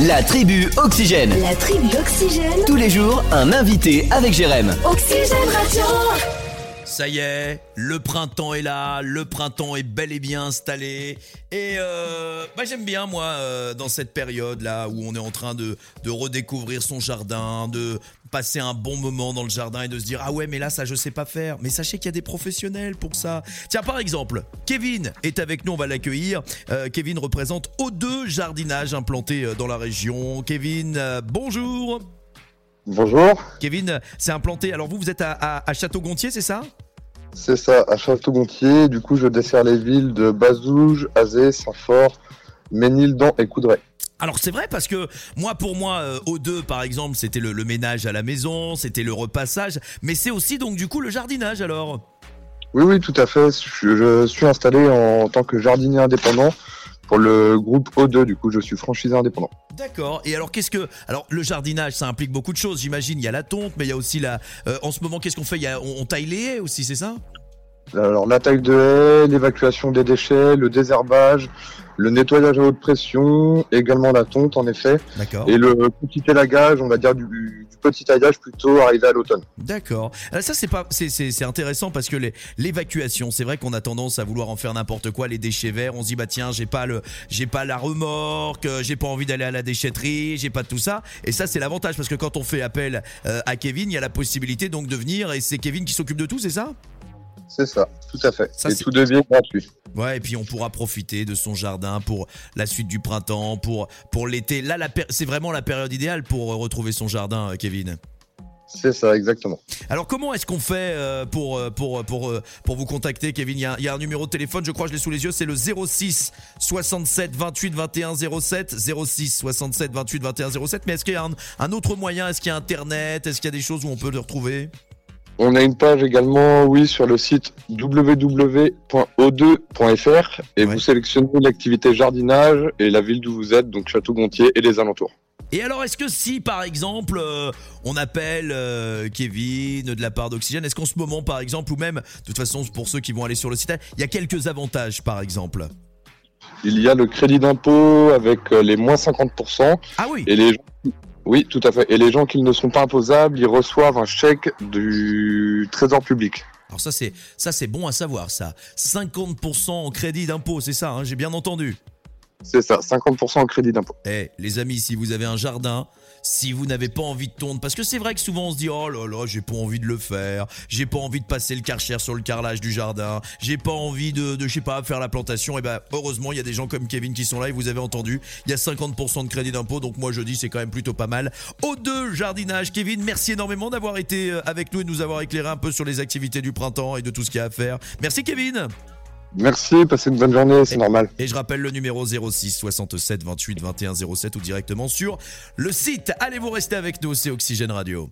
La tribu Oxygène. La tribu Oxygène. Tous les jours, un invité avec Jérém. Oxygène Radio. Ça y est, le printemps est là, le printemps est bel et bien installé. Et euh, bah, j'aime bien, moi, euh, dans cette période-là où on est en train de, de redécouvrir son jardin, de passer un bon moment dans le jardin et de se dire Ah ouais, mais là, ça, je sais pas faire. Mais sachez qu'il y a des professionnels pour ça. Tiens, par exemple, Kevin est avec nous, on va l'accueillir. Euh, Kevin représente O2 Jardinage implanté euh, dans la région. Kevin, bonjour. Bonjour, Kevin, c'est implanté. Alors vous, vous êtes à, à- à Château-Gontier, c'est ça? C'est ça, à Château-Gontier. Du coup, je dessers les villes de Bazouges, Azé, Saint-Fort, Ménildan et Coudray. Alors c'est vrai parce que moi pour moi euh, O2 par exemple c'était le, le ménage à la maison, c'était le repassage, mais c'est aussi donc du coup le jardinage alors? Oui, oui, tout à fait. Je, je suis installé en tant que jardinier indépendant pour le groupe O2. Du coup, je suis franchisé indépendant. D'accord. Et alors qu'est-ce que alors le jardinage ça implique beaucoup de choses j'imagine. Il y a la tonte mais il y a aussi la euh, en ce moment qu'est-ce qu'on fait? Il on taille les haies aussi c'est ça? Alors, la taille de haie, l'évacuation des déchets, le désherbage, le nettoyage à haute pression, également la tonte, en effet, D'accord. et le petit élagage, on va dire du, du petit taillage plutôt arrivé à l'automne. D'accord. Euh, Ça c'est pas c'est c'est c'est intéressant parce que l'évacuation, c'est vrai qu'on a tendance à vouloir en faire n'importe quoi, les déchets verts, on se dit bah tiens, j'ai pas le j'ai pas la remorque, euh, j'ai pas envie d'aller à la déchetterie, j'ai pas tout ça et ça c'est l'avantage parce que quand on fait appel euh, à Kevin, il y a la possibilité donc de venir et c'est Kevin qui s'occupe de tout, c'est ça? C'est ça, tout à fait. Ça, et tout devient gratuit. Ouais, et puis on pourra profiter de son jardin pour la suite du printemps, pour pour l'été. Là c'est vraiment la période idéale pour euh, retrouver son jardin euh, Kevin. C'est ça, exactement. Alors comment est-ce qu'on fait euh, pour, pour, pour, pour vous contacter Kevin? Il y, a, il y a un numéro de téléphone, je crois, je l'ai sous les yeux, c'est le 06 67 28 21 07 06 67 28 21 07. Mais est-ce qu'il y a un, un autre moyen? Est-ce qu'il y a Internet? Est-ce qu'il y a des choses où on peut le retrouver? On a une page également, oui, sur le site www.o2.fr et Ouais. vous sélectionnez l'activité jardinage et la ville d'où vous êtes, donc Château-Gontier et les alentours. Et alors est-ce que si par exemple euh, on appelle euh, Kevin de la part d'Oxygène, est-ce qu'en ce moment par exemple, ou même de toute façon pour ceux qui vont aller sur le site, il y a quelques avantages par exemple? Il y a le crédit d'impôt avec euh, les moins 50% Ah oui et les gens... Oui, tout à fait. Et les gens qui ne sont pas imposables, ils reçoivent un chèque du trésor public. Alors ça c'est bon à savoir ça. 50% en crédit d'impôt, c'est ça, hein, j'ai bien entendu. C'est ça, 50% en crédit d'impôt. Eh les amis, si vous avez un jardin, si vous n'avez pas envie de tondre, parce que c'est vrai que souvent on se dit oh là là, j'ai pas envie de le faire, j'ai pas envie de passer le karcher sur le carrelage du jardin, j'ai pas envie de, de je sais pas faire la plantation. Et ben heureusement il y a des gens comme Kevin qui sont là et vous avez entendu, il y a 50% de crédit d'impôt, donc moi je dis c'est quand même plutôt pas mal. Au deux jardinage, Kevin, merci énormément d'avoir été euh, avec nous et de nous avoir éclairé un peu sur les activités du printemps et de tout ce qu'il y a à faire. Merci Kevin. Merci, passez une bonne journée, c'est normal. Et je rappelle le numéro 06 67 28 21 07 ou directement sur le site. Allez vous rester avec nous, c'est Oxygène Radio.